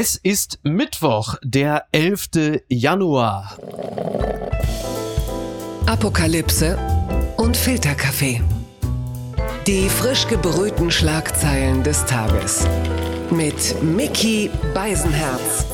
Es ist Mittwoch, der 11. Januar. Apokalypse und Filterkaffee. Die frisch gebrühten Schlagzeilen des Tages. Mit Mickey Beisenherz.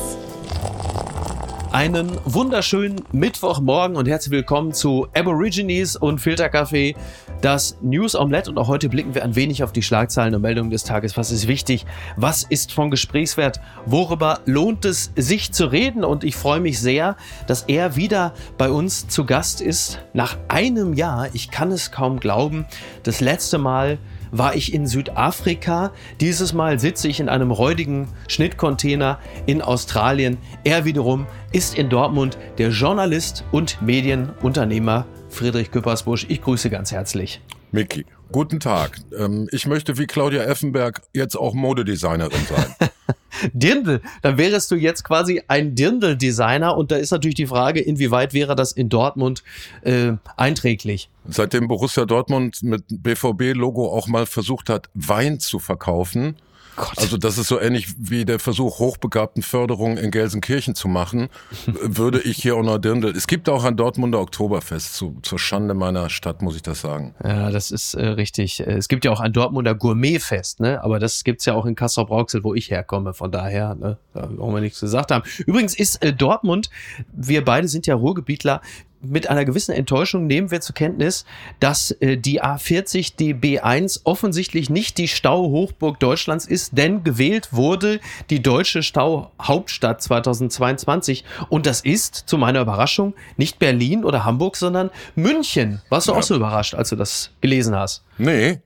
Einen wunderschönen Mittwochmorgen und herzlich willkommen zu Aborigines und Filterkaffee, das News Omelette. Und auch heute blicken wir ein wenig auf die Schlagzeilen und Meldungen des Tages. Was ist wichtig? Was ist von Gesprächswert? Worüber lohnt es sich zu reden? Und ich freue mich sehr, dass er wieder bei uns zu Gast ist. Nach einem Jahr, ich kann es kaum glauben, das letzte Mal war ich in Südafrika. Dieses Mal sitze ich in einem räudigen Schnittcontainer in Australien. Er wiederum ist in Dortmund der Journalist und Medienunternehmer Friedrich Küppersbusch. Ich grüße ganz herzlich. Micky, guten Tag. Ähm, ich möchte wie Claudia Effenberg jetzt auch Modedesignerin sein. Dirndl, dann wärst du jetzt quasi ein Dirndl-Designer und da ist natürlich die Frage, inwieweit wäre das in Dortmund äh, einträglich? Seitdem Borussia Dortmund mit BVB-Logo auch mal versucht hat, Wein zu verkaufen, Gott. Also das ist so ähnlich wie der Versuch, hochbegabten Förderung in Gelsenkirchen zu machen, würde ich hier auch noch Dirndl. Es gibt auch ein Dortmunder Oktoberfest, zu, zur Schande meiner Stadt, muss ich das sagen. Ja, das ist äh, richtig. Äh, es gibt ja auch ein Dortmunder Gourmetfest, ne? aber das gibt's ja auch in Kassel-Brauxel, wo ich herkomme. Von daher, ne? da wollen wir nichts gesagt haben. Übrigens ist äh, Dortmund, wir beide sind ja Ruhrgebietler, mit einer gewissen Enttäuschung nehmen wir zur Kenntnis, dass äh, die A40, die B1 offensichtlich nicht die Stauhochburg Deutschlands ist, denn gewählt wurde die deutsche Stauhauptstadt 2022 und das ist zu meiner Überraschung nicht Berlin oder Hamburg, sondern München. Warst du ja. auch so überrascht, als du das gelesen hast? Nee,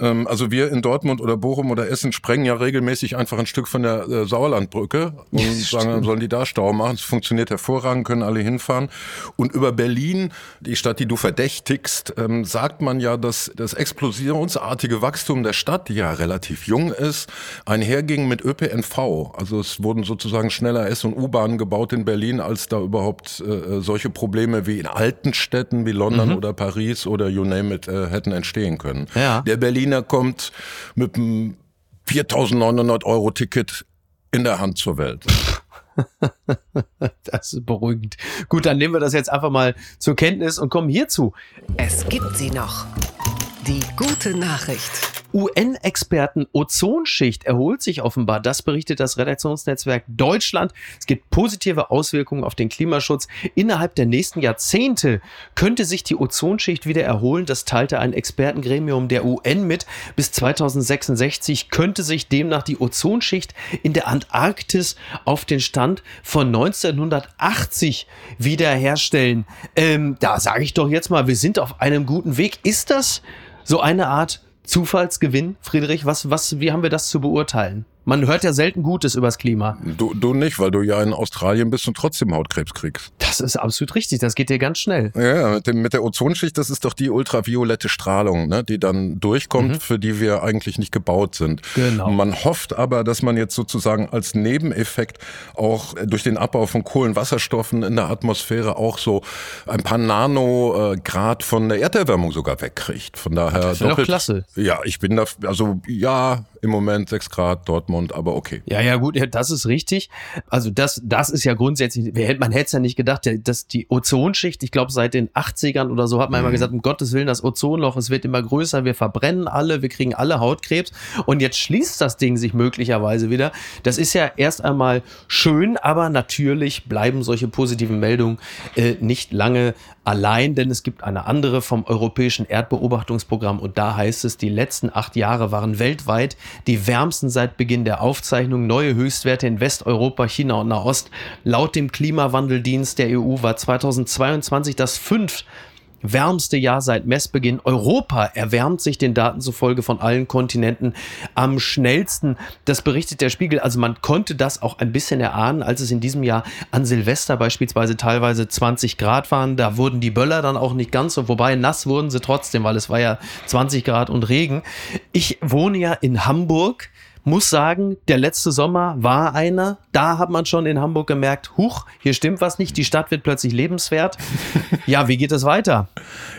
also wir in Dortmund oder Bochum oder Essen sprengen ja regelmäßig einfach ein Stück von der äh, Sauerlandbrücke und sagen, dann sollen die da Stau machen. Es funktioniert hervorragend, können alle hinfahren. Und über Berlin, die Stadt, die du verdächtigst, ähm, sagt man ja, dass das explosionsartige Wachstum der Stadt, die ja relativ jung ist, einherging mit ÖPNV. Also es wurden sozusagen schneller S- und U-Bahnen gebaut in Berlin, als da überhaupt äh, äh solche Probleme wie in alten Städten wie London mhm. oder Paris oder you name it äh, hätten entstehen können. Ja. Der Berlin Berliner kommt mit einem 4.900 Euro Ticket in der Hand zur Welt. Das ist beruhigend. Gut, dann nehmen wir das jetzt einfach mal zur Kenntnis und kommen hierzu. Es gibt sie noch. Die gute Nachricht. UN-Experten Ozonschicht erholt sich offenbar. Das berichtet das Redaktionsnetzwerk Deutschland. Es gibt positive Auswirkungen auf den Klimaschutz. Innerhalb der nächsten Jahrzehnte könnte sich die Ozonschicht wieder erholen. Das teilte ein Expertengremium der UN mit. Bis 2066 könnte sich demnach die Ozonschicht in der Antarktis auf den Stand von 1980 wiederherstellen. Ähm, da sage ich doch jetzt mal, wir sind auf einem guten Weg. Ist das so eine Art Zufallsgewinn, Friedrich? Was, was, wie haben wir das zu beurteilen? Man hört ja selten Gutes übers Klima. Du, du nicht, weil du ja in Australien bist und trotzdem Hautkrebs kriegst. Das ist absolut richtig, das geht dir ganz schnell. Ja, mit, dem, mit der Ozonschicht, das ist doch die ultraviolette Strahlung, ne, die dann durchkommt, mhm. für die wir eigentlich nicht gebaut sind. Genau. Man hofft aber, dass man jetzt sozusagen als Nebeneffekt auch durch den Abbau von Kohlenwasserstoffen in der Atmosphäre auch so ein paar Nanograd von der Erderwärmung sogar wegkriegt. Von daher das ist doppelt, klasse. Ja, ich bin da, also ja, im Moment sechs Grad Dortmund, aber okay. Ja, ja, gut, das ist richtig. Also das, das ist ja grundsätzlich, man hätte es ja nicht gedacht, dass die Ozonschicht, ich glaube seit den 80ern oder so hat man mhm. immer gesagt, um Gottes Willen, das Ozonloch, es wird immer größer, wir verbrennen alle, wir kriegen alle Hautkrebs und jetzt schließt das Ding sich möglicherweise wieder. Das ist ja erst einmal schön, aber natürlich bleiben solche positiven Meldungen äh, nicht lange allein, denn es gibt eine andere vom Europäischen Erdbeobachtungsprogramm und da heißt es, die letzten acht Jahre waren weltweit die wärmsten seit Beginn der Aufzeichnung. Neue Höchstwerte in Westeuropa, China und Nahost. Laut dem Klimawandeldienst der EU war 2022 das fünf wärmste Jahr seit Messbeginn. Europa erwärmt sich den Daten zufolge von allen Kontinenten am schnellsten. Das berichtet der Spiegel. Also man konnte das auch ein bisschen erahnen, als es in diesem Jahr an Silvester beispielsweise teilweise 20 Grad waren. Da wurden die Böller dann auch nicht ganz so, wobei nass wurden sie trotzdem, weil es war ja 20 Grad und Regen. Ich wohne ja in Hamburg muss sagen, der letzte Sommer war einer. Da hat man schon in Hamburg gemerkt, huch, hier stimmt was nicht, die Stadt wird plötzlich lebenswert. ja, wie geht es weiter?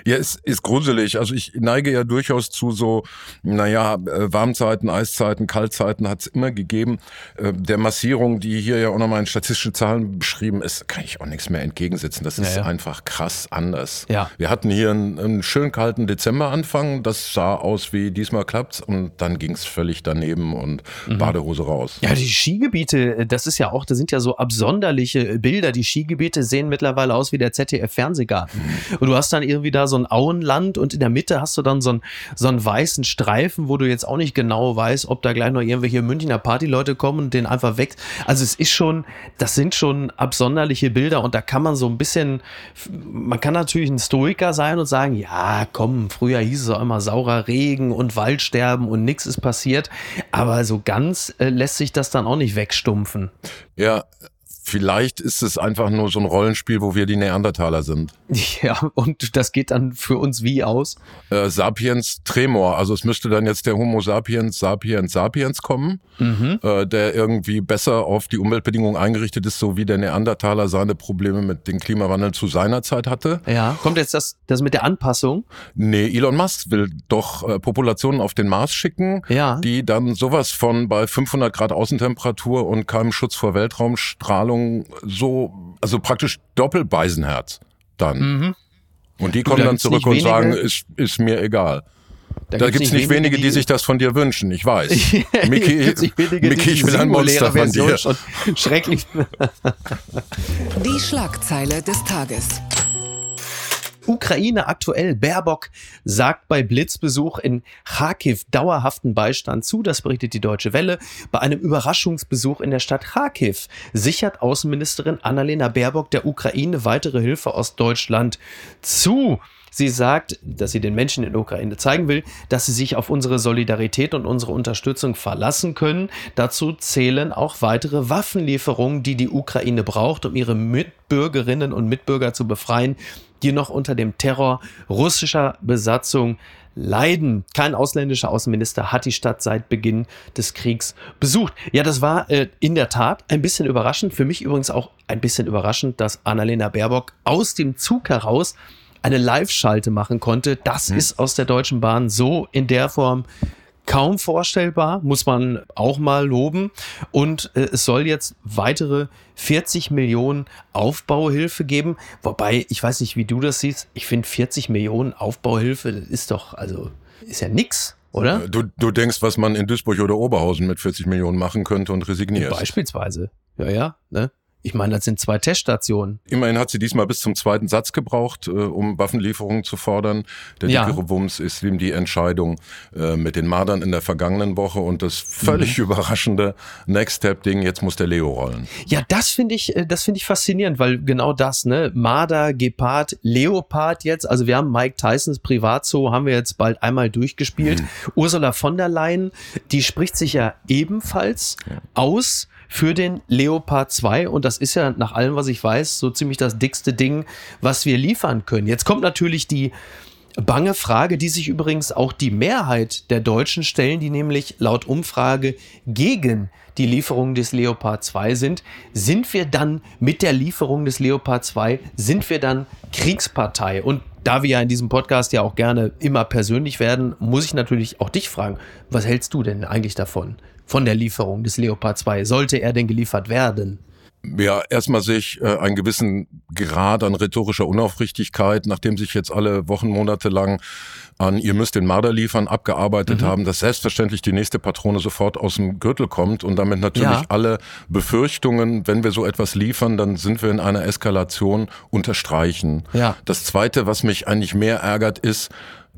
Ja, es ist gruselig. Also ich neige ja durchaus zu so, naja, äh, Warmzeiten, Eiszeiten, Kaltzeiten hat es immer gegeben. Äh, der Massierung, die hier ja auch nochmal in statistische Zahlen beschrieben ist, kann ich auch nichts mehr entgegensetzen. Das ist ja, ja. einfach krass anders. Ja. Wir hatten hier einen, einen schön kalten Dezemberanfang. Das sah aus wie diesmal klappt's und dann ging's völlig daneben und mhm. Badehose raus. Ja, die Skigebiete, das ist ja auch, das sind ja so absonderliche Bilder. Die Skigebiete sehen mittlerweile aus wie der ZDF-Fernsehgarten. Mhm. Und du hast dann irgendwie da so ein Auenland und in der Mitte hast du dann so einen, so einen weißen Streifen, wo du jetzt auch nicht genau weißt, ob da gleich noch irgendwelche Münchner Partyleute kommen und den einfach weg. Also es ist schon, das sind schon absonderliche Bilder und da kann man so ein bisschen, man kann natürlich ein Stoiker sein und sagen, ja, komm, früher hieß es auch immer saurer Regen und Waldsterben und nichts ist passiert. Aber so ganz äh, lässt sich das dann auch nicht wegstumpfen. Ja, Vielleicht ist es einfach nur so ein Rollenspiel, wo wir die Neandertaler sind. Ja, und das geht dann für uns wie aus? Äh, sapiens Tremor. Also es müsste dann jetzt der Homo sapiens sapiens sapiens kommen, mhm. äh, der irgendwie besser auf die Umweltbedingungen eingerichtet ist, so wie der Neandertaler seine Probleme mit dem Klimawandel zu seiner Zeit hatte. Ja, kommt jetzt das, das mit der Anpassung? Nee, Elon Musk will doch äh, Populationen auf den Mars schicken, ja. die dann sowas von bei 500 Grad Außentemperatur und keinem Schutz vor Weltraumstrahlung Ahnung, so, also praktisch Doppelbeisenherz dann. Mhm. Und die kommen dann zurück und sagen, ist, ist mir egal. Da, da gibt es nicht, wenige, die, die, sich das von dir wünschen, ich weiß. Mickey, Mickey ich will ein Monster von dir. schrecklich. Die Schlagzeile des Tages. Ukraine aktuell. Baerbock sagt bei Blitzbesuch in Kharkiv dauerhaften Beistand zu. Das berichtet die Deutsche Welle. Bei einem Überraschungsbesuch in der Stadt Kharkiv sichert Außenministerin Annalena Baerbock der Ukraine weitere Hilfe aus Deutschland zu. Sie sagt, dass sie den Menschen in der Ukraine zeigen will, dass sie sich auf unsere Solidarität und unsere Unterstützung verlassen können. Dazu zählen auch weitere Waffenlieferungen, die die Ukraine braucht, um ihre Mitbürgerinnen und Mitbürger zu befreien, die noch unter dem Terror russischer Besatzung leiden. Kein ausländischer Außenminister hat die Stadt seit Beginn des Kriegs besucht. Ja, das war äh, in der Tat ein bisschen überraschend. Für mich übrigens auch ein bisschen überraschend, dass Annalena Baerbock aus dem Zug heraus eine Live-Schalte machen konnte. Das hm. ist aus der Deutschen Bahn so in der Form kaum vorstellbar, muss man auch mal loben. Und äh, es soll jetzt weitere 40 Millionen Aufbauhilfe geben. Wobei, ich weiß nicht, wie du das siehst. Ich finde 40 Millionen Aufbauhilfe, das ist doch, also, ist ja nix. Oder? Du, du denkst, was man in Duisburg oder Oberhausen mit 40 Millionen machen könnte und resignierst. Beispielsweise. Ja, ja. Ne? Ich meine, das sind zwei Teststationen. Immerhin hat sie diesmal bis zum zweiten Satz gebraucht, äh, um Waffenlieferungen zu fordern. Der ja. dickere Wumms ist eben die Entscheidung äh, mit den Mardern in der vergangenen Woche und das völlig mhm. überraschende Next Step Ding, jetzt muss der Leo rollen. Ja, das finde ich, äh, das finde ich faszinierend, weil genau das, ne, Marder, Gepard, Leopard jetzt, also wir haben Mike Tysons Privatzoo, haben wir jetzt bald einmal durchgespielt. Mhm. Ursula von der Leyen, die spricht sich ja ebenfalls ja. aus für den Leopard 2 und das ist ja nach allem, was ich weiß, so ziemlich das dickste Ding, was wir liefern können. Jetzt kommt natürlich die bange Frage, die sich übrigens auch die Mehrheit der Deutschen stellen, die nämlich laut Umfrage gegen die Lieferung des Leopard 2 sind. Sind wir dann mit der Lieferung des Leopard 2, sind wir dann Kriegspartei? Und da wir ja in diesem Podcast ja auch gerne immer persönlich werden, muss ich natürlich auch dich fragen, was hältst du denn eigentlich davon? Von der Lieferung des Leopard 2? Sollte er denn geliefert werden? Ja, erstmal sehe ich äh, einen gewissen Grad an rhetorischer Unaufrichtigkeit, nachdem sich jetzt alle Wochen, Monate lang an ihr müsst den Marder liefern abgearbeitet mhm. haben, dass selbstverständlich die nächste Patrone sofort aus dem Gürtel kommt und damit natürlich ja. alle Befürchtungen, wenn wir so etwas liefern, dann sind wir in einer Eskalation unterstreichen. Ja. Das zweite, was mich eigentlich mehr ärgert, ist,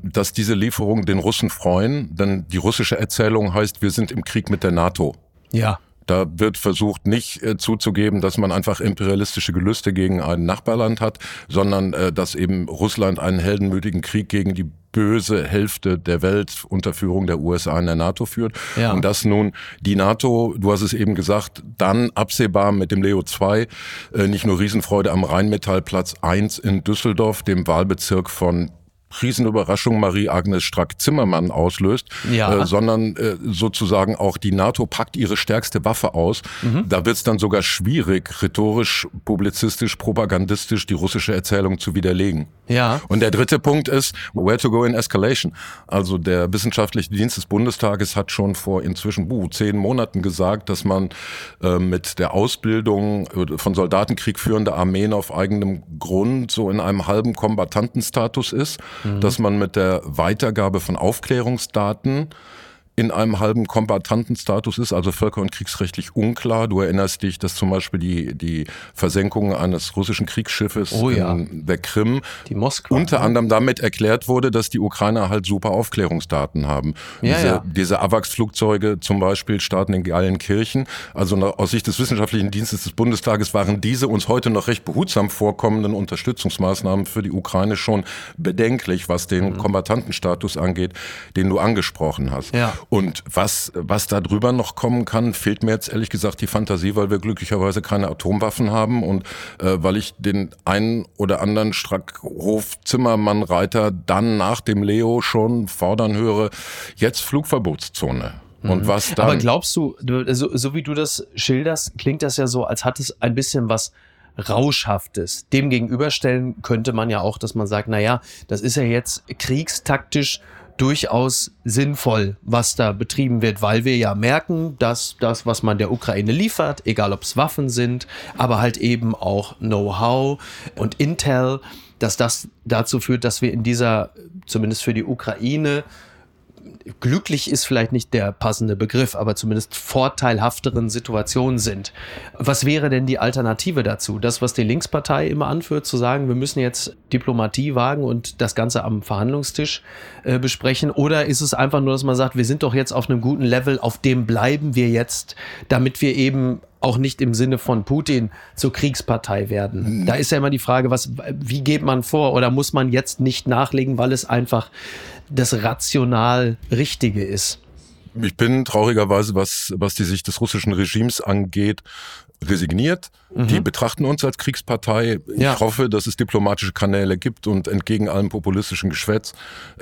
dass diese Lieferungen den Russen freuen, denn die russische Erzählung heißt, wir sind im Krieg mit der NATO. Ja. Da wird versucht, nicht äh, zuzugeben, dass man einfach imperialistische Gelüste gegen ein Nachbarland hat, sondern äh, dass eben Russland einen heldenmütigen Krieg gegen die böse Hälfte der Welt unter Führung der USA in der NATO führt. Ja. Und dass nun die NATO, du hast es eben gesagt, dann absehbar mit dem Leo 2 äh, nicht nur Riesenfreude am Rheinmetallplatz 1 in Düsseldorf, dem Wahlbezirk von Riesenüberraschung Marie-Agnes Strack-Zimmermann auslöst, Ja. äh, sondern äh, sozusagen auch die NATO packt ihre stärkste Waffe aus. Mhm. Da wird es dann sogar schwierig, rhetorisch, publizistisch, propagandistisch die russische Erzählung zu widerlegen. Ja. Und der dritte Punkt ist, where to go in escalation. Also der wissenschaftliche Dienst des Bundestages hat schon vor inzwischen buh, zehn Monaten gesagt, dass man äh, mit der Ausbildung äh, von Soldatenkrieg führender Armeen auf eigenem Grund so in einem halben Kombattantenstatus ist, dass man mit der Weitergabe von Aufklärungsdaten in einem halben Kombattantenstatus ist, also völker- und kriegsrechtlich unklar. Du erinnerst dich, dass zum Beispiel die, die Versenkung eines russischen Kriegsschiffes Oh ja. in der Krim Moskwa. unter ne? anderem damit erklärt wurde, dass die Ukrainer halt super Aufklärungsdaten haben. Ja, diese, ja. diese AWACS-Flugzeuge zum Beispiel starten in Gallenkirchen. Also aus Sicht des Wissenschaftlichen Dienstes des Bundestages waren diese uns heute noch recht behutsam vorkommenden Unterstützungsmaßnahmen für die Ukraine schon bedenklich, was den Kombattantenstatus angeht, den du angesprochen hast. Mhm. Ja. Und was, was da drüber noch kommen kann, fehlt mir jetzt ehrlich gesagt die Fantasie, weil wir glücklicherweise keine Atomwaffen haben und äh, weil ich den einen oder anderen Strackhof-Zimmermann-Reiter dann nach dem Leo schon fordern höre, jetzt Flugverbotszone. Und was dann... Mhm. Aber glaubst du, du so, so wie du das schilderst, klingt das ja so, als hat es ein bisschen was Rauschhaftes. Dem gegenüberstellen könnte man ja auch, dass man sagt, na ja, das ist ja jetzt kriegstaktisch durchaus sinnvoll, was da betrieben wird, weil wir ja merken, dass das, was man der Ukraine liefert, egal ob es Waffen sind, aber halt eben auch Know-how und Intel, dass das dazu führt, dass wir in dieser, zumindest für die Ukraine, glücklich ist vielleicht nicht der passende Begriff, aber zumindest vorteilhafteren Situationen sind. Was wäre denn die Alternative dazu? Das, was die Linkspartei immer anführt, zu sagen, wir müssen jetzt Diplomatie wagen und das Ganze am Verhandlungstisch äh, besprechen? Oder ist es einfach nur, dass man sagt, wir sind doch jetzt auf einem guten Level, auf dem bleiben wir jetzt, damit wir eben auch nicht im Sinne von Putin zur Kriegspartei werden. Da ist ja immer die Frage, was, wie geht man vor? Oder muss man jetzt nicht nachlegen, weil es einfach das rational Richtige ist? Ich bin traurigerweise, was, was die Sicht des russischen Regimes angeht, resigniert. Die betrachten uns als Kriegspartei. Ich Ja. hoffe, dass es diplomatische Kanäle gibt und entgegen allem populistischen Geschwätz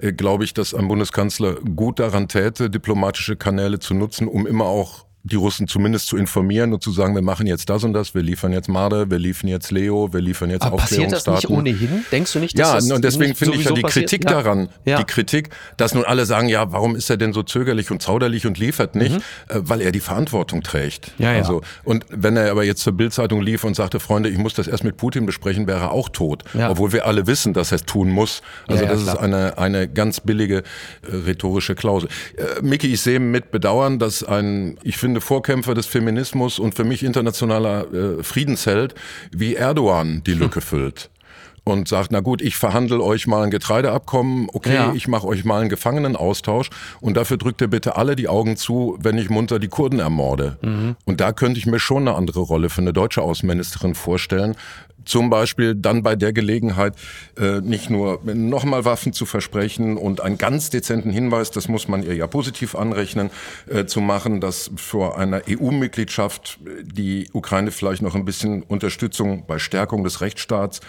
äh, glaube ich, dass ein Bundeskanzler gut daran täte, diplomatische Kanäle zu nutzen, um immer auch die Russen zumindest zu informieren und zu sagen, wir machen jetzt das und das, wir liefern jetzt Marder, wir liefern jetzt Leo, wir liefern jetzt Aber passiert das nicht ohnehin? Denkst du nicht, dass Ja, das und deswegen finde ich ja die passiert? Kritik Ja. daran, Ja. die Kritik, dass nun alle sagen, ja, warum ist er denn so zögerlich und zauderlich und liefert nicht, äh, weil er die Verantwortung trägt. Mhm. Ja, ja. Also, und wenn er aber jetzt zur Bildzeitung lief und sagte, Freunde, ich muss das erst mit Putin besprechen, wäre er auch tot. Ja. Obwohl wir alle wissen, dass er es tun muss. Also Ja, ja, das ist klar. eine, eine ganz billige äh, rhetorische Klausel. Äh, Miki, ich sehe mit Bedauern, dass ein, ich finde, Vorkämpfer des Feminismus und für mich internationaler äh, Friedensheld wie Erdogan die Hm. Lücke füllt. Und sagt, na gut, ich verhandle euch mal ein Getreideabkommen, okay, Ja. ich mache euch mal einen Gefangenenaustausch und dafür drückt ihr bitte alle die Augen zu, wenn ich munter die Kurden ermorde. Mhm. Und da könnte ich mir schon eine andere Rolle für eine deutsche Außenministerin vorstellen. Zum Beispiel dann bei der Gelegenheit äh, nicht nur nochmal Waffen zu versprechen und einen ganz dezenten Hinweis, das muss man ihr ja positiv anrechnen, äh, zu machen, dass vor einer EU-Mitgliedschaft die Ukraine vielleicht noch ein bisschen Unterstützung bei Stärkung des Rechtsstaats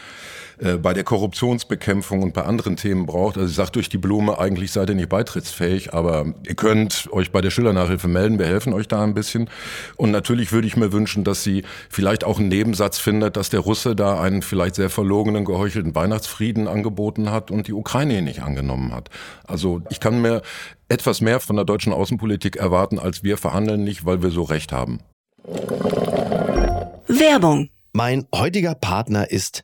äh, bei der Korruptionsbekämpfung und bei anderen Themen braucht. Also ich sage durch die Blume, eigentlich seid ihr nicht beitrittsfähig, aber ihr könnt euch bei der Schülernachhilfe melden, wir helfen euch da ein bisschen. Und natürlich würde ich mir wünschen, dass sie vielleicht auch einen Nebensatz findet, dass der Russe da einen vielleicht sehr verlogenen, geheuchelten Weihnachtsfrieden angeboten hat und die Ukraine ihn nicht angenommen hat. Also ich kann mir etwas mehr von der deutschen Außenpolitik erwarten, als wir verhandeln nicht, weil wir so recht haben. Werbung. Mein heutiger Partner ist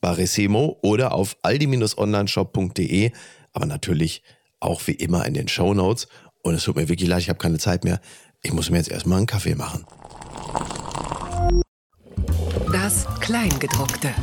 Barissimo oder auf aldi-onlineshop.de, aber natürlich auch wie immer in den Show Notes. Und es tut mir wirklich leid, ich habe keine Zeit mehr. Ich muss mir jetzt erstmal einen Kaffee machen. Das Kleingedruckte.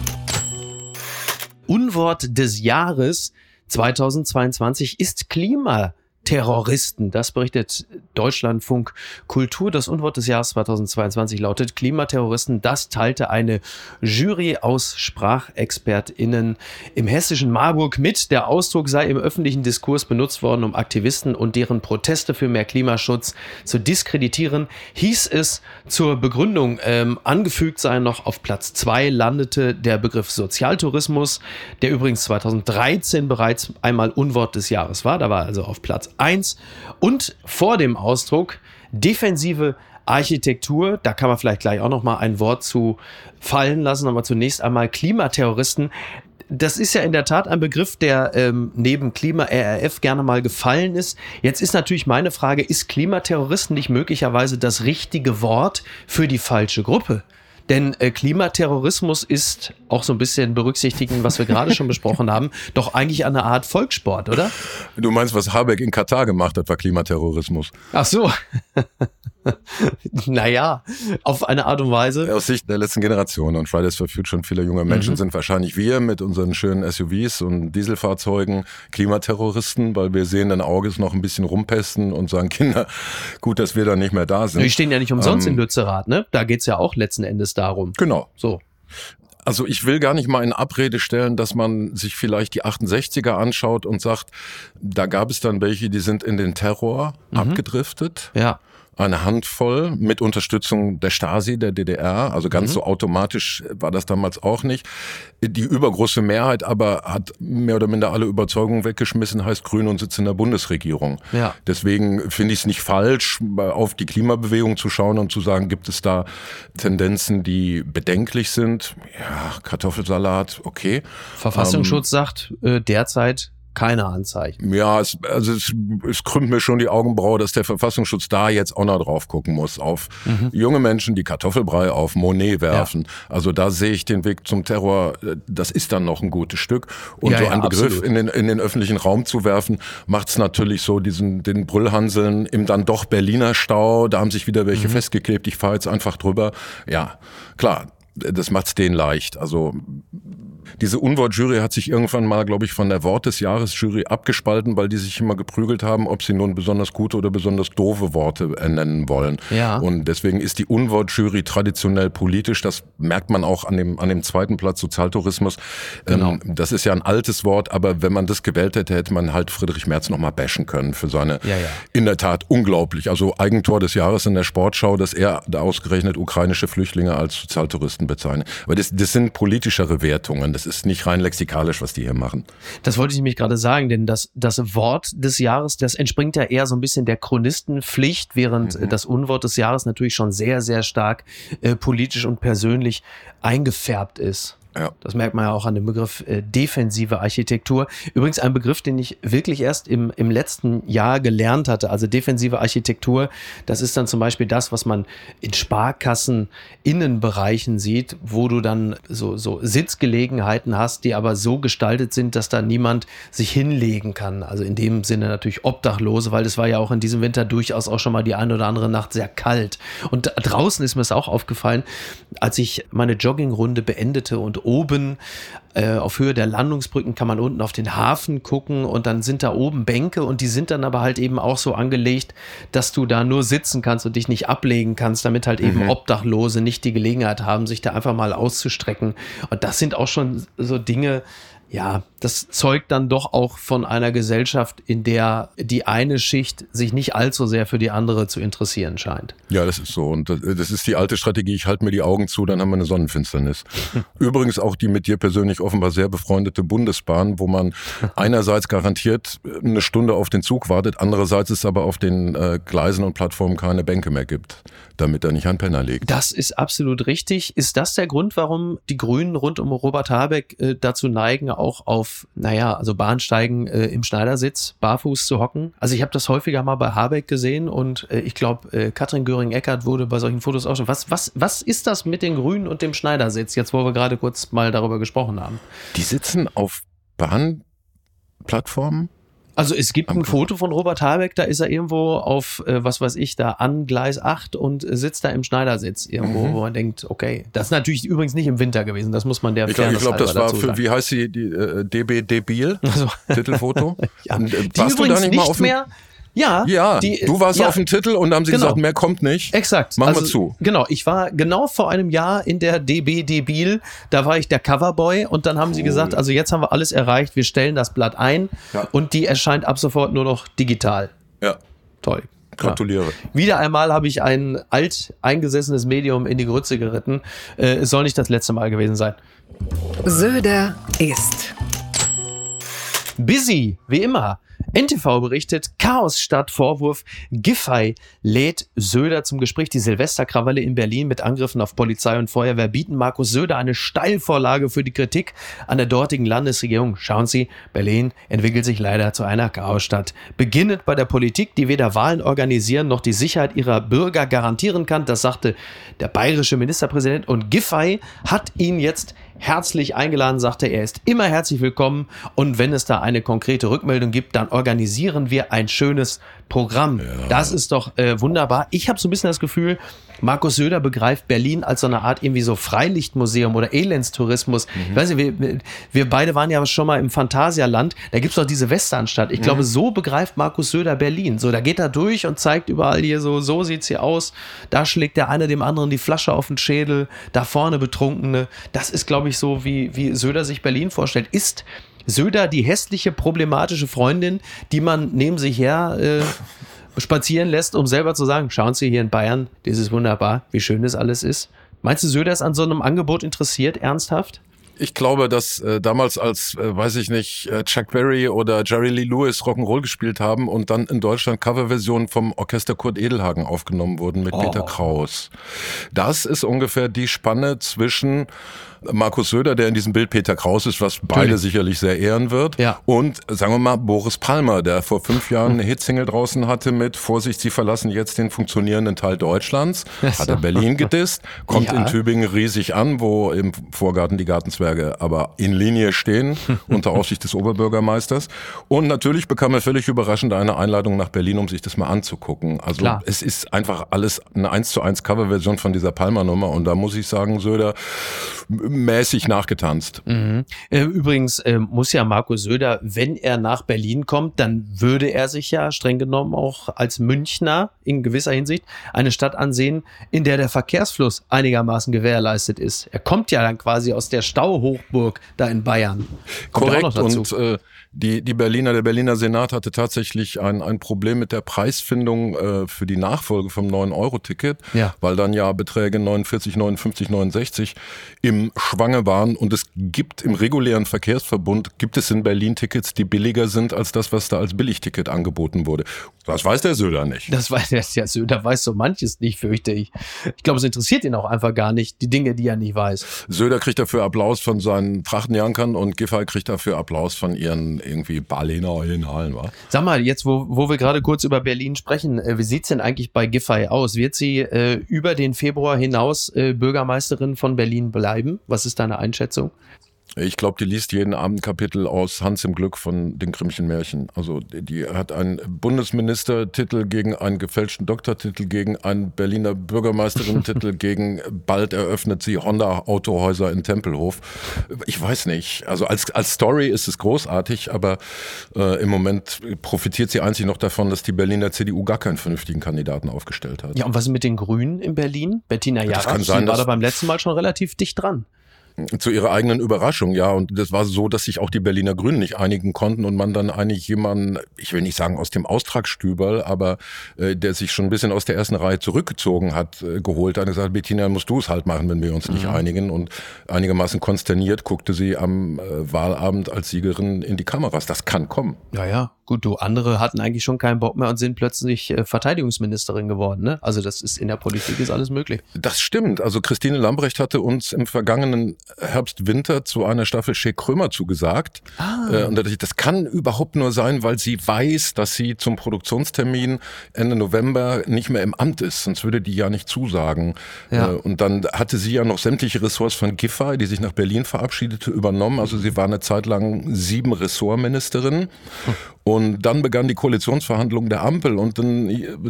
Unwort des Jahres 2022 ist Klima. Terroristen. Das berichtet Deutschlandfunk Kultur. Das Unwort des Jahres 2022 lautet Klimaterroristen. Das teilte eine Jury aus SprachexpertInnen im hessischen Marburg mit. Der Ausdruck sei im öffentlichen Diskurs benutzt worden, um Aktivisten und deren Proteste für mehr Klimaschutz zu diskreditieren. Hieß es zur Begründung ähm, angefügt sei noch auf Platz zwei landete der Begriff Sozialtourismus, der übrigens 2013 bereits einmal Unwort des Jahres war. Da war also auf Platz 1 und vor dem Ausdruck defensive Architektur, da kann man vielleicht gleich auch noch mal ein Wort zu fallen lassen, aber zunächst einmal Klimaterroristen. Das ist ja in der Tat ein Begriff, der ähm, neben Klima-RRF gerne mal gefallen ist. Jetzt ist natürlich meine Frage, ist Klimaterroristen nicht möglicherweise das richtige Wort für die falsche Gruppe? Denn äh, Klimaterrorismus ist auch so ein bisschen berücksichtigen, was wir gerade schon besprochen haben, doch eigentlich eine Art Volkssport, oder? Du meinst, was Habeck in Katar gemacht hat, war Klimaterrorismus. Ach so. naja, auf eine Art und Weise. Aus Sicht der letzten Generation und Fridays for Future und viele junge Menschen mhm. sind wahrscheinlich wir mit unseren schönen SUVs und Dieselfahrzeugen Klimaterroristen, weil wir sehen, dein Auges noch ein bisschen rumpesten und sagen, Kinder, gut, dass wir da nicht mehr da sind. Wir stehen ja nicht umsonst ähm, in Lützerath, ne? Da geht's ja auch letzten Endes darum. Genau. So. Also ich will gar nicht mal in Abrede stellen, dass man sich vielleicht die 68er anschaut und sagt, da gab es dann welche, die sind in den Terror mhm. abgedriftet. Ja eine Handvoll mit Unterstützung der Stasi, der DDR. Also ganz mhm. so automatisch war das damals auch nicht. Die übergroße Mehrheit aber hat mehr oder minder alle Überzeugungen weggeschmissen, heißt Grün und sitzt in der Bundesregierung. Ja. Deswegen finde ich es nicht falsch, auf die Klimabewegung zu schauen und zu sagen, gibt es da Tendenzen, die bedenklich sind? Ja, Kartoffelsalat, okay. Verfassungsschutz ähm, sagt äh, derzeit keine Anzeichen. Ja, es, also es, es krümmt mir schon die Augenbraue, dass der Verfassungsschutz da jetzt auch noch drauf gucken muss. Auf mhm. junge Menschen, die Kartoffelbrei auf Monet werfen. Ja. Also da sehe ich den Weg zum Terror, das ist dann noch ein gutes Stück. Und ja, so einen ja, Begriff in den, in den öffentlichen Raum zu werfen, macht es natürlich so diesen den Brüllhanseln im dann doch Berliner Stau. Da haben sich wieder welche mhm. festgeklebt. Ich fahre jetzt einfach drüber. Ja, klar, das macht's denen leicht. Also diese Unwortjury hat sich irgendwann mal, glaube ich, von der Wort des Jahres Jury abgespalten, weil die sich immer geprügelt haben, ob sie nun besonders gute oder besonders doofe Worte nennen wollen. Ja. Und deswegen ist die Unwortjury traditionell politisch. Das merkt man auch an dem, an dem zweiten Platz Sozialtourismus. Genau. Ähm, das ist ja ein altes Wort, aber wenn man das gewählt hätte, hätte man halt Friedrich Merz nochmal bashen können für seine, ja, ja. in der Tat unglaublich. Also Eigentor des Jahres in der Sportschau, dass er da ausgerechnet ukrainische Flüchtlinge als Sozialtouristen bezeichnet. Aber das, das sind politischere Wertungen. Das ist nicht rein lexikalisch, was die hier machen. Das wollte ich nämlich gerade sagen, denn das, das Wort des Jahres, das entspringt ja eher so ein bisschen der Chronistenpflicht, während mhm. das Unwort des Jahres natürlich schon sehr, sehr stark äh, politisch und persönlich eingefärbt ist. Ja. Das merkt man ja auch an dem Begriff äh, defensive Architektur. Übrigens ein Begriff, den ich wirklich erst im, im letzten Jahr gelernt hatte. Also defensive Architektur, das ist dann zum Beispiel das, was man in Sparkassen Innenbereichen sieht, wo du dann so, so Sitzgelegenheiten hast, die aber so gestaltet sind, dass da niemand sich hinlegen kann. Also in dem Sinne natürlich Obdachlose, weil es war ja auch in diesem Winter durchaus auch schon mal die eine oder andere Nacht sehr kalt. Und draußen ist mir es auch aufgefallen, als ich meine Joggingrunde beendete und oben äh, auf Höhe der Landungsbrücken kann man unten auf den Hafen gucken und dann sind da oben Bänke und die sind dann aber halt eben auch so angelegt, dass du da nur sitzen kannst und dich nicht ablegen kannst, damit halt eben mhm. Obdachlose nicht die Gelegenheit haben, sich da einfach mal auszustrecken. Und das sind auch schon so Dinge, ja, das zeugt dann doch auch von einer Gesellschaft, in der die eine Schicht sich nicht allzu sehr für die andere zu interessieren scheint. Ja, das ist so. Und das, das ist die alte Strategie. Ich halte mir die Augen zu, dann haben wir eine Sonnenfinsternis. Übrigens auch die mit dir persönlich offenbar sehr befreundete Bundesbahn, wo man einerseits garantiert eine Stunde auf den Zug wartet, andererseits es aber auf den äh, Gleisen und Plattformen keine Bänke mehr gibt, damit da nicht ein Penner liegt. Das ist absolut richtig. Ist das der Grund, warum die Grünen rund um Robert Habeck äh, dazu neigen, auch auf, naja, also Bahnsteigen äh, im Schneidersitz barfuß zu hocken? Also ich habe das häufiger mal bei Habeck gesehen und äh, ich glaube, äh, Katrin Göring-Eckardt wurde bei solchen Fotos auch schon. Was, was, was ist das mit den Grünen und dem Schneidersitz, jetzt wo wir gerade kurz mal darüber gesprochen haben? Die sitzen auf Bahnplattformen? Also es gibt ein. Foto von Robert Habeck, da ist er irgendwo auf, äh, was weiß ich, da an Gleis 8 und äh, sitzt da im Schneidersitz irgendwo, Mhm. wo man denkt, okay, das ist natürlich übrigens nicht im Winter gewesen, das muss man der Ich glaube, glaub, das war für, sagen. wie heißt sie, die äh, DB Debil? Also, Titelfoto? ja. Und, äh, Die warst du übrigens da nicht nicht, mal auf mehr, ja, Ja, die, du warst ja, auf dem Titel und haben sie Genau. gesagt, mehr kommt nicht. Exakt. Machen wir also, zu. Genau, ich war genau vor einem Jahr in der DB Debil, da war ich der Coverboy und dann haben sie gesagt, also jetzt haben wir alles erreicht, wir stellen das Blatt ein Ja. und die erscheint ab sofort nur noch digital. Ja, Toll. gratuliere. Wieder einmal habe ich ein alt eingesessenes Medium in die Grütze geritten. Äh, es soll nicht das letzte Mal gewesen sein. Söder ist. Busy, wie immer. NTV berichtet, Chaos statt Vorwurf. Giffey lädt Söder zum Gespräch. Die Silvesterkrawalle in Berlin mit Angriffen auf Polizei und Feuerwehr bieten Markus Söder eine Steilvorlage für die Kritik an der dortigen Landesregierung. Schauen Sie, Berlin entwickelt sich leider zu einer Chaosstadt. Beginnend bei der Politik, die weder Wahlen organisieren noch die Sicherheit ihrer Bürger garantieren kann. Das sagte der bayerische Ministerpräsident. Und Giffey hat ihn jetzt herzlich eingeladen, sagte er ist immer herzlich willkommen und wenn es da eine konkrete Rückmeldung gibt, dann organisieren wir ein schönes Programm. Das ist doch äh, wunderbar. Ich habe so ein bisschen das Gefühl, Markus Söder begreift Berlin als so eine Art irgendwie so Freilichtmuseum oder Elendstourismus. Ich weiß nicht, wir, wir beide waren ja schon mal im Phantasialand. Da gibt's doch diese Westernstadt. Ich glaube, so begreift Markus Söder Berlin. So, da geht er durch und zeigt überall hier so, so sieht's hier aus. Da schlägt der eine dem anderen die Flasche auf den Schädel. Da vorne Betrunkene. Das ist, glaube ich, so, wie, wie Söder sich Berlin vorstellt. Ist Söder die hässliche, problematische Freundin, die man neben sich her äh, spazieren lässt, um selber zu sagen, schauen Sie hier in Bayern, das ist wunderbar, wie schön das alles ist. Meinst du, Söder ist an so einem Angebot interessiert, ernsthaft? Ich glaube, dass äh, damals als, äh, weiß ich nicht, äh, Chuck Berry oder Jerry Lee Lewis Rock'n'Roll gespielt haben und dann in Deutschland Coverversionen vom Orchester Kurt Edelhagen aufgenommen wurden mit Peter Kraus. Das ist ungefähr die Spanne zwischen Markus Söder, der in diesem Bild Peter Kraus ist, was beide Natürlich. sicherlich sehr ehren wird, Ja. und sagen wir mal Boris Palmer, der vor fünf Jahren eine Hitsingle draußen hatte mit Vorsicht, Sie verlassen jetzt den funktionierenden Teil Deutschlands, hat er. Berlin gedisst, kommt Ja. in Tübingen riesig an, wo im Vorgarten die Gartenzwerge aber in Linie stehen, unter Aufsicht des Oberbürgermeisters. Und natürlich bekam er völlig überraschend eine Einladung nach Berlin, um sich das mal anzugucken. Also Klar. es ist einfach alles eine 1 zu 1 Coverversion von dieser Palmer-Nummer und da muss ich sagen, Söder mäßig nachgetanzt. Äh, Übrigens äh, muss ja Markus Söder, wenn er nach Berlin kommt, dann würde er sich ja streng genommen auch als Münchner in gewisser Hinsicht eine Stadt ansehen, in der der Verkehrsfluss einigermaßen gewährleistet ist. Er kommt ja dann quasi aus der Stauhochburg da in Bayern. Kommt Korrekt. noch dazu. Und äh, die, die Berliner, der Berliner Senat hatte tatsächlich ein, ein Problem mit der Preisfindung äh, für die Nachfolge vom 9-Euro-Ticket, Ja. weil dann ja Beträge 49, 59, 69 im Schwange waren. Und es gibt im regulären Verkehrsverbund, gibt es in Berlin Tickets, die billiger sind als das, was da als Billigticket angeboten wurde. Das weiß der Söder nicht. Das weiß der ja, Söder weiß so manches nicht, fürchte ich. Ich glaube, es interessiert ihn auch einfach gar nicht, die Dinge, die er nicht weiß. Söder kriegt dafür Applaus von seinen Trachtenjankern und Giffey kriegt dafür Applaus von ihren irgendwie Berliner Originalen, wa? Sag mal, jetzt, wo, wo wir gerade kurz über Berlin sprechen, äh, wie sieht's denn eigentlich bei Giffey aus? Wird sie äh, über den Februar hinaus äh, Bürgermeisterin von Berlin bleiben? Was ist deine Einschätzung? Ich glaube, die liest jeden Abend Kapitel aus Hans im Glück von den Grimmischen Märchen. Also die hat einen Bundesministertitel gegen einen gefälschten Doktortitel, gegen einen Berliner Bürgermeisterinnen-Titel, gegen bald eröffnet sie Honda Autohäuser in Tempelhof. Ich weiß nicht. Also als, als Story ist es großartig, aber äh, im Moment profitiert sie einzig noch davon, dass die Berliner CDU gar keinen vernünftigen Kandidaten aufgestellt hat. Ja, und was ist mit den Grünen in Berlin? Bettina Das Jarasch, kann sein, die war da beim letzten Mal schon relativ dicht dran. Zu ihrer eigenen Überraschung, ja. Und das war so, dass sich auch die Berliner Grünen nicht einigen konnten und man dann eigentlich jemanden, ich will nicht sagen aus dem Austragsstüberl, aber äh, der sich schon ein bisschen aus der ersten Reihe zurückgezogen hat, äh, geholt hat und gesagt, Bettina, musst du es halt machen, wenn wir uns nicht mhm. einigen. Und einigermaßen konsterniert guckte sie am äh, Wahlabend als Siegerin in die Kameras. Das kann kommen. Ja, ja. Gut, du, andere hatten eigentlich schon keinen Bock mehr und sind plötzlich äh, Verteidigungsministerin geworden. Ne? Also das ist in der Politik ist alles möglich. Das stimmt. Also Christine Lambrecht hatte uns im vergangenen Herbst, Winter zu einer Staffel Shea Krömer zugesagt. Ah. Äh, und das kann überhaupt nur sein, weil sie weiß, dass sie zum Produktionstermin Ende November nicht mehr im Amt ist. Sonst würde die ja nicht zusagen. Ja. Äh, und dann hatte sie ja noch sämtliche Ressorts von Giffey, die sich nach Berlin verabschiedete, übernommen. Also sie war eine Zeit lang sieben Ressortministerin. Hm. Und dann begann die Koalitionsverhandlung der Ampel und dann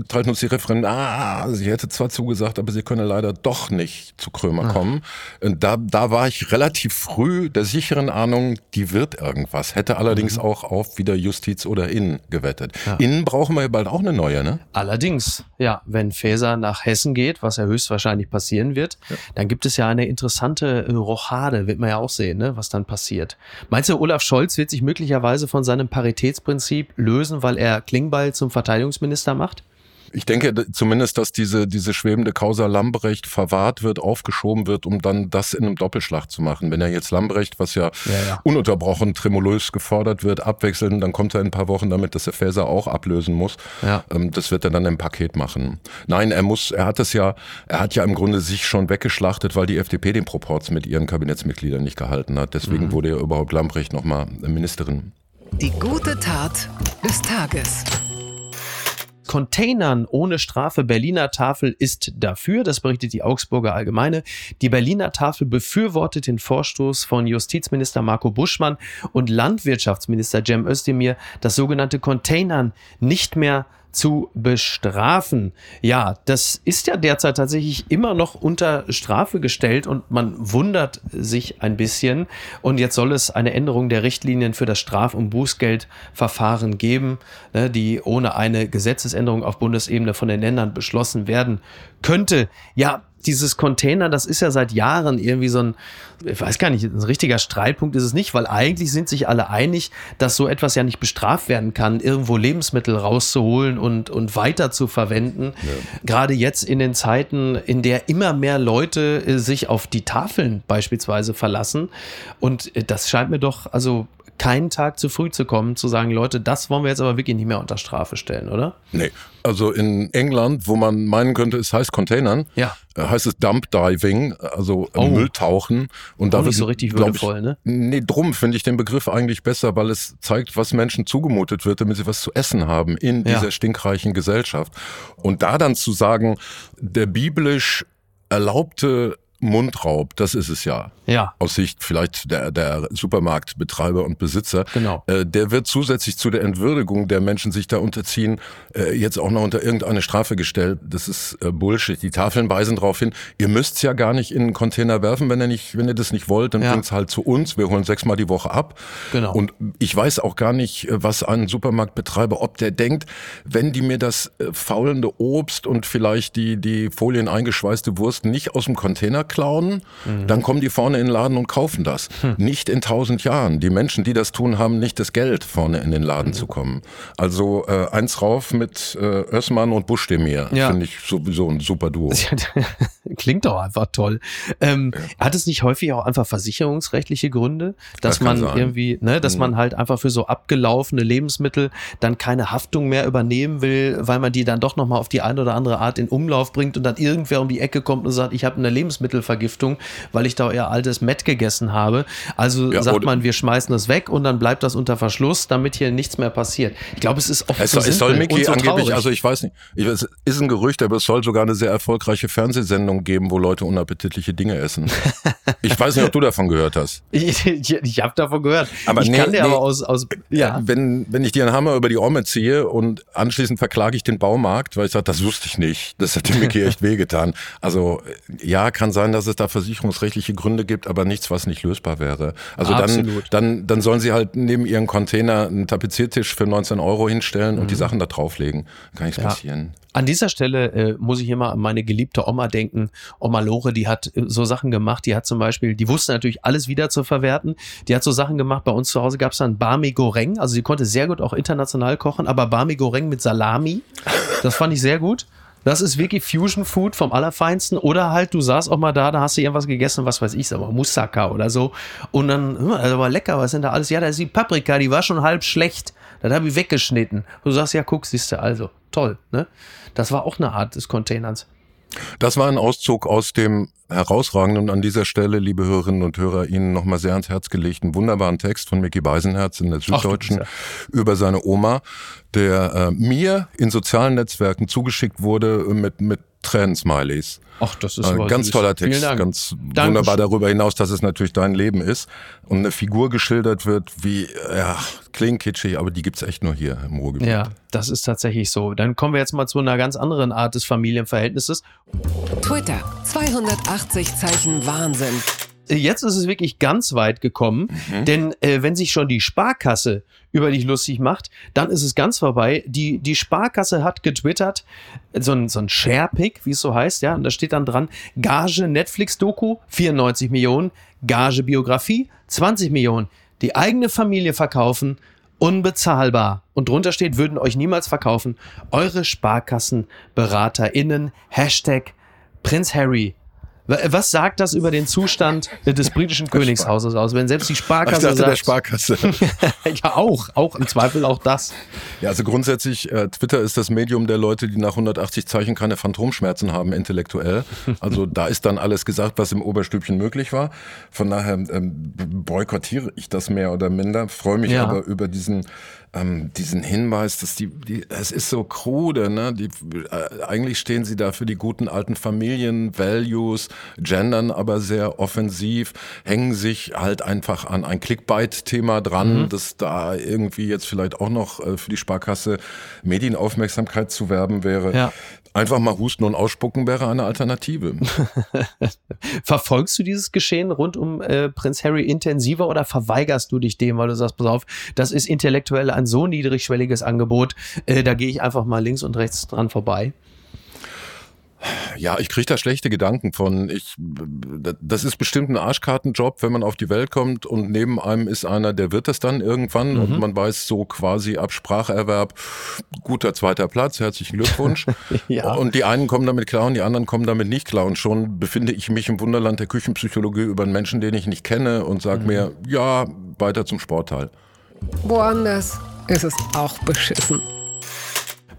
teilten uns die Referenten, ah, sie hätte zwar zugesagt, aber sie könne leider doch nicht zu Krömer Ach. kommen. Und da, da war ich relativ früh der sicheren Ahnung, die wird irgendwas. Hätte allerdings mhm. auch auf wieder Justiz oder Innen gewettet. Ja. Innen brauchen wir ja bald auch eine neue, ne? Allerdings, ja, wenn Faeser nach Hessen geht, was ja höchstwahrscheinlich passieren wird, ja. dann gibt es ja eine interessante Rochade, wird man ja auch sehen, ne, was dann passiert. Meinst du, Olaf Scholz wird sich möglicherweise von seinem Paritätsprinzip Prinzip lösen, weil er Klingbeil zum Verteidigungsminister macht? Ich denke zumindest, dass diese, diese schwebende Causa Lambrecht verwahrt wird, aufgeschoben wird, um dann das in einem Doppelschlag zu machen. Wenn er jetzt Lambrecht, was ja, ja, ja. ununterbrochen tremulös gefordert wird, abwechseln, dann kommt er in ein paar Wochen damit, dass er Faeser auch ablösen muss. Ja. Ähm, das wird er dann im Paket machen. Nein, er muss, er hat es ja, er hat ja im Grunde sich schon weggeschlachtet, weil die FDP den Proporz mit ihren Kabinettsmitgliedern nicht gehalten hat. Deswegen mhm. wurde ja überhaupt Lambrecht nochmal Ministerin. Die gute Tat des Tages. Containern ohne Strafe Berliner Tafel ist dafür, das berichtet die Augsburger Allgemeine. Die Berliner Tafel befürwortet den Vorstoß von Justizminister Marco Buschmann und Landwirtschaftsminister Cem Özdemir, das sogenannte Containern nicht mehr zu bestrafen. Ja, das ist ja derzeit tatsächlich immer noch unter Strafe gestellt und man wundert sich ein bisschen. Und jetzt soll es eine Änderung der Richtlinien für das Straf- und Bußgeldverfahren geben, ne, die ohne eine Gesetzesänderung auf Bundesebene von den Ländern beschlossen werden könnte. Ja, dieses Container, das ist ja seit Jahren irgendwie so ein, ich weiß gar nicht, ein richtiger Streitpunkt ist es nicht, weil eigentlich sind sich alle einig, dass so etwas ja nicht bestraft werden kann, irgendwo Lebensmittel rauszuholen und, und weiter zu verwenden. Ja. Gerade jetzt in den Zeiten, in der immer mehr Leute äh, sich auf die Tafeln beispielsweise verlassen. Und äh, das scheint mir doch, also keinen Tag zu früh zu kommen, zu sagen, Leute, das wollen wir jetzt aber wirklich nicht mehr unter Strafe stellen, oder? Nee. Also in England, wo man meinen könnte, es heißt Containern, ja. Äh, heißt es Dump Diving, also oh. Mülltauchen. Und da nicht so richtig würdevoll, ich, ne? Nee, drum finde ich den Begriff eigentlich besser, weil es zeigt, was Menschen zugemutet wird, damit sie was zu essen haben in dieser ja. stinkreichen Gesellschaft. Und da dann zu sagen, der biblisch erlaubte Mundraub, das ist es ja. Ja. Aus Sicht vielleicht der, der Supermarktbetreiber und Besitzer. Genau. Äh, der wird zusätzlich zu der Entwürdigung der Menschen sich da unterziehen, äh, jetzt auch noch unter irgendeine Strafe gestellt. Das ist äh, Bullshit. Die Tafeln weisen darauf hin, ihr müsst's ja gar nicht in einen Container werfen, wenn ihr nicht, wenn ihr das nicht wollt, dann ja. bringt's halt zu uns. Wir holen sechsmal die Woche ab. Genau. Und ich weiß auch gar nicht, äh, was ein Supermarktbetreiber, ob der denkt, wenn die mir das äh, faulende Obst und vielleicht die, die Folien eingeschweißte Wurst nicht aus dem Container klauen, mhm. dann kommen die vorne in den Laden und kaufen das. Hm. Nicht in tausend Jahren. Die Menschen, die das tun, haben nicht das Geld, vorne in den Laden mhm. zu kommen. Also äh, eins rauf mit äh, Össmann und Buschdemir. Ja. Finde ich sowieso ein super Duo. Klingt doch einfach toll. Ähm, ja. Hat es nicht häufig auch einfach versicherungsrechtliche Gründe, dass das man sein. irgendwie, ne, dass mhm. man halt einfach für so abgelaufene Lebensmittel dann keine Haftung mehr übernehmen will, weil man die dann doch nochmal auf die eine oder andere Art in Umlauf bringt und dann irgendwer um die Ecke kommt und sagt, ich habe eine Lebensmittelvergiftung, weil ich da euer altes Met gegessen habe. Also ja, sagt man, wir schmeißen das weg und dann bleibt das unter Verschluss, damit hier nichts mehr passiert. Ich glaube, es ist oft es, so es soll Mickey so angeblich, also ich weiß nicht, es ist ein Gerücht, aber es soll sogar eine sehr erfolgreiche Fernsehsendung geben, wo Leute unappetitliche Dinge essen. ich weiß nicht, ob du davon gehört hast. ich ich, ich habe davon gehört. Aber ich nee, kann dir nee, aber aus, aus ja. Wenn, wenn ich dir einen Hammer über die Orme ziehe und anschließend verklage ich den Baumarkt, weil ich sage, das wusste ich nicht. Das hat dem Mickey echt wehgetan. Also ja, kann sein, sein, dass es da versicherungsrechtliche Gründe gibt, aber nichts, was nicht lösbar wäre. Also Absolut. dann, dann, dann sollen sie halt neben ihren Container einen Tapeziertisch für 19 Euro hinstellen und die Sachen da drauflegen. Kann nichts Mhm. Ja. passieren. An dieser Stelle äh, muss ich immer an meine geliebte Oma denken. Oma Lore, die hat äh, so Sachen gemacht. Die hat zum Beispiel, die wusste natürlich alles wieder zu verwerten. Die hat so Sachen gemacht. Bei uns zu Hause gab es dann Barmi Goreng. Also sie konnte sehr gut auch international kochen, aber Barmi Goreng mit Salami, das fand ich sehr gut. Das ist wirklich Fusion Food vom Allerfeinsten. Oder halt, du saßt auch mal da, da hast du irgendwas gegessen, was weiß ich, aber Moussaka oder so. Und dann, hm, das war lecker, was sind da alles? Ja, da ist die Paprika, die war schon halb schlecht. Das habe ich weggeschnitten. Du sagst, ja, guck, siehst du, also, toll, ne? Das war auch eine Art des Containers. Das war ein Auszug aus dem herausragenden und an dieser Stelle, liebe Hörerinnen und Hörer, Ihnen nochmal sehr ans Herz gelegten wunderbaren Text von Mickey Beisenherz in der Süddeutschen bist über seine Oma, der äh, mir in sozialen Netzwerken zugeschickt wurde mit, mit Tränensmileys. Ach, das ist Äh, ganz süß. toller Text, Vielen Dank. ganz Dankeschön. wunderbar darüber hinaus, dass es natürlich dein Leben ist und eine Figur geschildert wird, wie, ja, klingt kitschig, aber die gibt's echt nur hier im Ruhrgebiet. Ja, das ist tatsächlich so. Dann kommen wir jetzt mal zu einer ganz anderen Art des Familienverhältnisses. Twitter 280 Zeichen Wahnsinn. Jetzt ist es wirklich ganz weit gekommen, denn äh, wenn sich schon die Sparkasse über dich lustig macht, dann ist es ganz vorbei. Die, die Sparkasse hat getwittert, so ein, so ein Share-Pick, wie es so heißt, ja, und da steht dann dran, Gage Netflix-Doku, 94 Millionen, Gage Biografie, 20 Millionen, die eigene Familie verkaufen, unbezahlbar. Und drunter steht, würden euch niemals verkaufen, eure SparkassenberaterInnen, Hashtag Prinz Harry. Wa- Was sagt das über den Zustand des britischen Königshauses aus, wenn selbst die Ach, ich Sparkasse dachte, der sagt, Sparkasse. ja auch, auch im Zweifel auch das. Ja, also grundsätzlich, äh, Twitter ist das Medium der Leute, die nach 180 Zeichen keine Phantomschmerzen haben, intellektuell. Also da ist dann alles gesagt, was im Oberstübchen möglich war. Von daher ähm, boykottiere ich das mehr oder minder, freue mich Ja. aber über diesen ähm, diesen Hinweis, dass die, die, es ist so krude, ne? Die, äh, eigentlich stehen sie da für die guten alten Familien, Values, gendern aber sehr offensiv, hängen sich halt einfach an ein Clickbait-Thema dran, Mhm. dass da irgendwie jetzt vielleicht auch noch äh, für die Sparkasse Medienaufmerksamkeit zu werben wäre. Ja. Einfach mal husten und ausspucken wäre eine Alternative. Verfolgst du dieses Geschehen rund um äh, Prinz Harry intensiver oder verweigerst du dich dem, weil du sagst, pass auf, das ist intellektuell ein so niedrigschwelliges Angebot, äh, da gehe ich einfach mal links und rechts dran vorbei. Ja, ich kriege da schlechte Gedanken von. Ich, das ist bestimmt ein Arschkartenjob, wenn man auf die Welt kommt und neben einem ist einer, der wird das dann irgendwann und man weiß so quasi ab Spracherwerb, guter zweiter Platz, herzlichen Glückwunsch. Ja. Und die einen kommen damit klar und die anderen kommen damit nicht klar. Und schon befinde ich mich im Wunderland der Küchenpsychologie über einen Menschen, den ich nicht kenne und sag mir, ja, weiter zum Sportteil. Woanders ist es auch beschissen.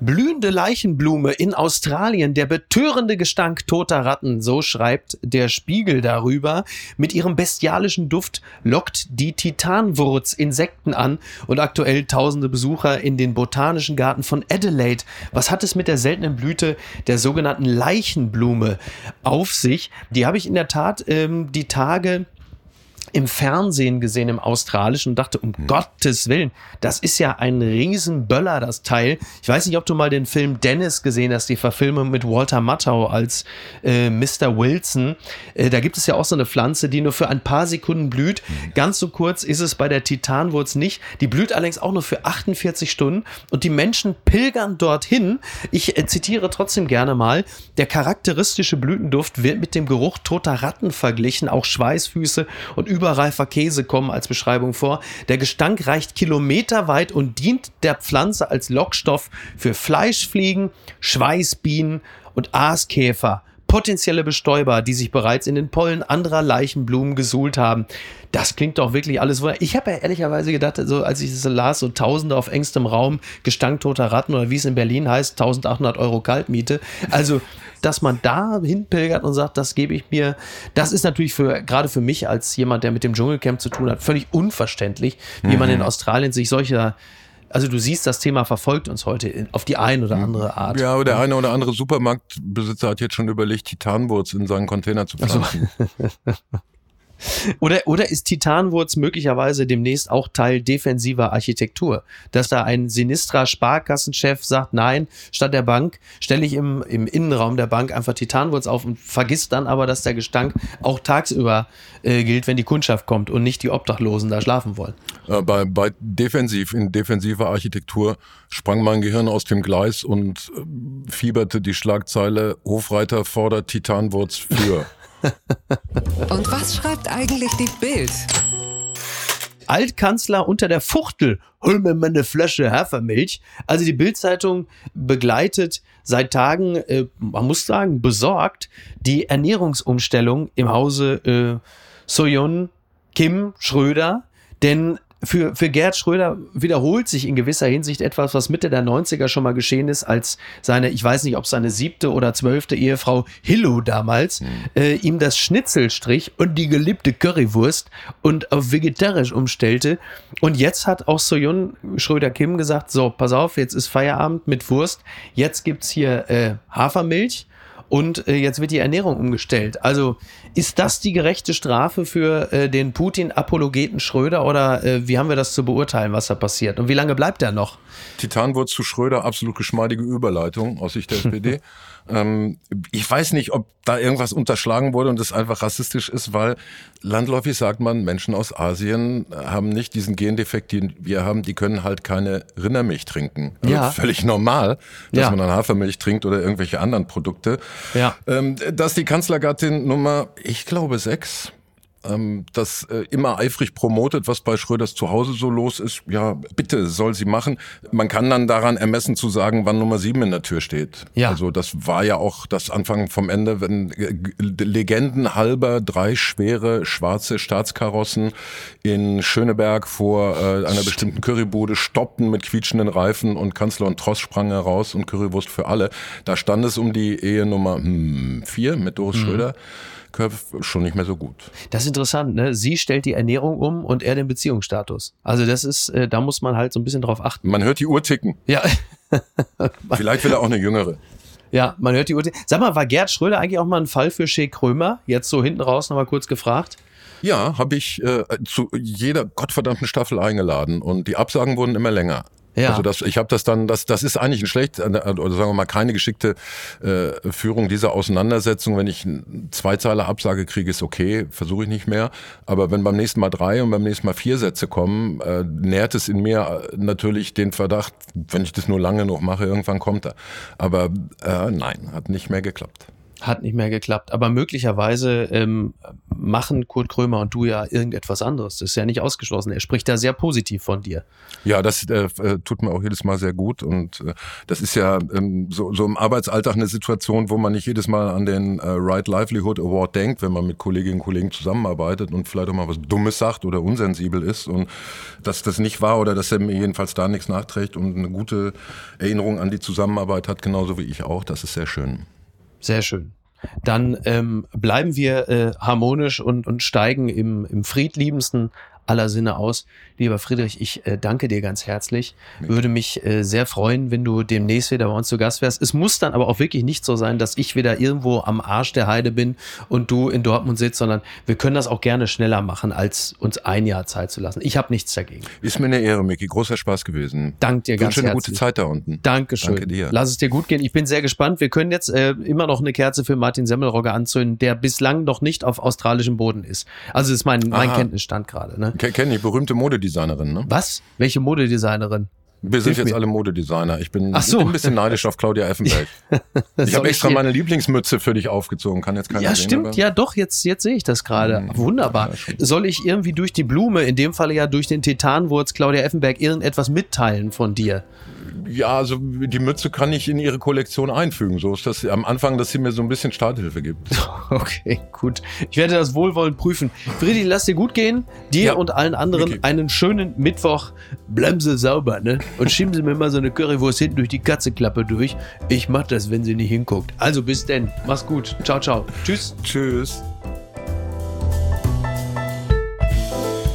Blühende Leichenblume in Australien, der betörende Gestank toter Ratten, so schreibt der Spiegel darüber. Mit ihrem bestialischen Duft lockt die Titanwurz Insekten an und aktuell tausende Besucher in den botanischen Garten von Adelaide. Was hat es mit der seltenen Blüte der sogenannten Leichenblume auf sich? Die habe ich in der Tat ähm, die Tage im Fernsehen gesehen, im Australischen und dachte, um Gottes Willen, das ist ja ein Riesenböller, das Teil. Ich weiß nicht, ob du mal den Film Dennis gesehen hast, die Verfilmung mit Walter Matthau als äh, Mr. Wilson. Äh, da gibt es ja auch so eine Pflanze, die nur für ein paar Sekunden blüht. Ganz so kurz ist es bei der Titanwurz nicht. Die blüht allerdings auch nur für 48 Stunden und die Menschen pilgern dorthin. Ich äh, zitiere trotzdem gerne mal. Der charakteristische Blütenduft wird mit dem Geruch toter Ratten verglichen. Auch Schweißfüße und überreifer Käse kommen als Beschreibung vor. Der Gestank reicht kilometerweit und dient der Pflanze als Lockstoff für Fleischfliegen, Schweißbienen und Aaskäfer. Potenzielle Bestäuber, die sich bereits in den Pollen anderer Leichenblumen gesuhlt haben. Das klingt doch wirklich alles wunderbar. Ich habe ja ehrlicherweise gedacht, so als ich das las, so Tausende auf engstem Raum, Gestank toter Ratten oder wie es in Berlin heißt, 1800 Euro Kaltmiete. Also, dass man da hinpilgert und sagt, das gebe ich mir, das ist natürlich für, gerade für mich als jemand, der mit dem Dschungelcamp zu tun hat, völlig unverständlich, wie man in Australien sich solcher, also du siehst, das Thema verfolgt uns heute in, auf die ein oder andere Art. Ja, aber der eine oder andere Supermarktbesitzer hat jetzt schon überlegt, Titanwurz in seinen Container zu pflanzen. Oder, oder ist Titanwurz möglicherweise demnächst auch Teil defensiver Architektur? Dass da ein sinistra Sparkassenchef sagt, nein, statt der Bank stelle ich im, im Innenraum der Bank einfach Titanwurz auf und vergisst dann aber, dass der Gestank auch tagsüber äh, gilt, wenn die Kundschaft kommt und nicht die Obdachlosen da schlafen wollen. Äh, bei, bei defensiv, in defensiver Architektur sprang mein Gehirn aus dem Gleis und äh, fieberte die Schlagzeile Hofreiter fordert Titanwurz für. Und was schreibt eigentlich die Bild? Altkanzler unter der Fuchtel, hol mir mal eine Flasche Hafermilch. Also die Bildzeitung begleitet seit Tagen, äh, man muss sagen, besorgt die Ernährungsumstellung im Hause äh, Soyon Kim Schröder. Denn für, für Gerd Schröder wiederholt sich in gewisser Hinsicht etwas, was Mitte der 90er schon mal geschehen ist, als seine, ich weiß nicht, ob seine siebte oder zwölfte Ehefrau Hillo damals mhm. äh, ihm das Schnitzelstrich und die geliebte Currywurst und auf vegetarisch umstellte. Und jetzt hat auch Soyun Schröder-Kim gesagt, so, pass auf, jetzt ist Feierabend mit Wurst, jetzt gibt's hier äh, Hafermilch und äh, jetzt wird die Ernährung umgestellt. Also ist das die gerechte Strafe für äh, den Putin-Apologeten Schröder oder äh, wie haben wir das zu beurteilen, was da passiert? Und wie lange bleibt er noch? Titanwurz zu Schröder, absolut geschmeidige Überleitung aus Sicht der SPD. Ähm, ich weiß nicht, ob da irgendwas unterschlagen wurde und es einfach rassistisch ist, weil landläufig sagt man, Menschen aus Asien haben nicht diesen Gendefekt, den wir haben, die können halt keine Rindermilch trinken. Also ja. Völlig normal, dass ja. man dann Hafermilch trinkt oder irgendwelche anderen Produkte. Ja. Ähm, dass die Kanzlergattin Nummer, ich glaube, sechs, ähm, das äh, immer eifrig promotet, was bei Schröders zu Hause so los ist. Ja, bitte soll sie machen. Man kann dann daran ermessen zu sagen, wann Nummer sieben in der Tür steht. Ja. Also das war ja auch das Anfang vom Ende, wenn äh, Legenden halber drei schwere schwarze Staatskarossen in Schöneberg vor äh, einer bestimmten Currybude stoppten mit quietschenden Reifen und Kanzler und Tross sprang heraus und Currywurst für alle. Da stand es um die Ehe Nummer hm, vier mit Doris mhm. Schröder. Köpf schon nicht mehr so gut. Das ist interessant, ne? Sie stellt die Ernährung um und er den Beziehungsstatus. Also das ist, äh, da muss man halt so ein bisschen drauf achten. Man hört die Uhr ticken. Ja. Vielleicht will er auch eine jüngere. Ja, man hört die Uhr ticken. Sag mal, war Gerd Schröder eigentlich auch mal ein Fall für Shea Krömer? Jetzt so hinten raus nochmal kurz gefragt. Ja, habe ich äh, zu jeder gottverdammten Staffel eingeladen und die Absagen wurden immer länger. Ja. Also das, ich habe das dann, das, das ist eigentlich ein schlecht, äh, oder sagen wir mal keine geschickte äh, Führung dieser Auseinandersetzung. Wenn ich ein Zweizeiler Absage kriege, ist okay, versuche ich nicht mehr. Aber wenn beim nächsten Mal drei und beim nächsten Mal vier Sätze kommen, äh, nährt es in mir äh, natürlich den Verdacht, wenn ich das nur lange noch mache, irgendwann kommt er. Aber äh, nein, hat nicht mehr geklappt. Hat nicht mehr geklappt. Aber möglicherweise ähm, machen Kurt Krömer und du ja irgendetwas anderes. Das ist ja nicht ausgeschlossen. Er spricht da sehr positiv von dir. Ja, das äh, äh, tut mir auch jedes Mal sehr gut. Und äh, das ist ja ähm, so, so im Arbeitsalltag eine Situation, wo man nicht jedes Mal an den äh, Right Livelihood Award denkt, wenn man mit Kolleginnen und Kollegen zusammenarbeitet und vielleicht auch mal was Dummes sagt oder unsensibel ist. Und dass das nicht war oder dass er mir jedenfalls da nichts nachträgt und eine gute Erinnerung an die Zusammenarbeit hat, genauso wie ich auch. Das ist sehr schön. Sehr schön. Dann ähm, bleiben wir äh, harmonisch und, und steigen im, im friedliebendsten aller Sinne aus. Lieber Friedrich, ich äh, danke dir ganz herzlich. Würde mich äh, sehr freuen, wenn du demnächst wieder bei uns zu Gast wärst. Es muss dann aber auch wirklich nicht so sein, dass ich wieder irgendwo am Arsch der Heide bin und du in Dortmund sitzt, sondern wir können das auch gerne schneller machen, als uns ein Jahr Zeit zu lassen. Ich habe nichts dagegen. Ist mir eine Ehre, Micky. Großer Spaß gewesen. Dank dir ganz herzlich. eine gute Zeit da unten. Dankeschön. Danke dir. Lass es dir gut gehen. Ich bin sehr gespannt. Wir können jetzt äh, immer noch eine Kerze für Martin Semmelrogge anzünden, der bislang noch nicht auf australischem Boden ist. Also das ist mein, mein Kenntnisstand gerade. Ne? Kenn ich, berühmte Modedesignerin, ne? Was? Welche Modedesignerin? Wir sind Hilf jetzt mir. alle Modedesigner. Ich bin, so. ich bin ein bisschen neidisch auf Claudia Effenberg. ich habe extra meine Lieblingsmütze für dich aufgezogen. Kann jetzt keiner Ja, sehen, stimmt. Ja, doch. Jetzt, jetzt sehe ich das gerade. Mhm. Wunderbar. Soll ich irgendwie durch die Blume, in dem Falle ja durch den Titanwurz Claudia Effenberg, irgendetwas mitteilen von dir? Ja, also die Mütze kann ich in ihre Kollektion einfügen. So ist das am Anfang, dass sie mir so ein bisschen Starthilfe gibt. Okay, gut. Ich werde das wohlwollend prüfen. Friedi, lass dir gut gehen. Dir ja, und allen anderen Mickey. einen schönen Mittwoch. Bleiben Sie sauber, ne? Und schieben Sie mir mal so eine Currywurst hinten durch die Katzeklappe durch. Ich mach das, wenn sie nicht hinguckt. Also bis denn. Mach's gut. Ciao, ciao. Tschüss. Tschüss.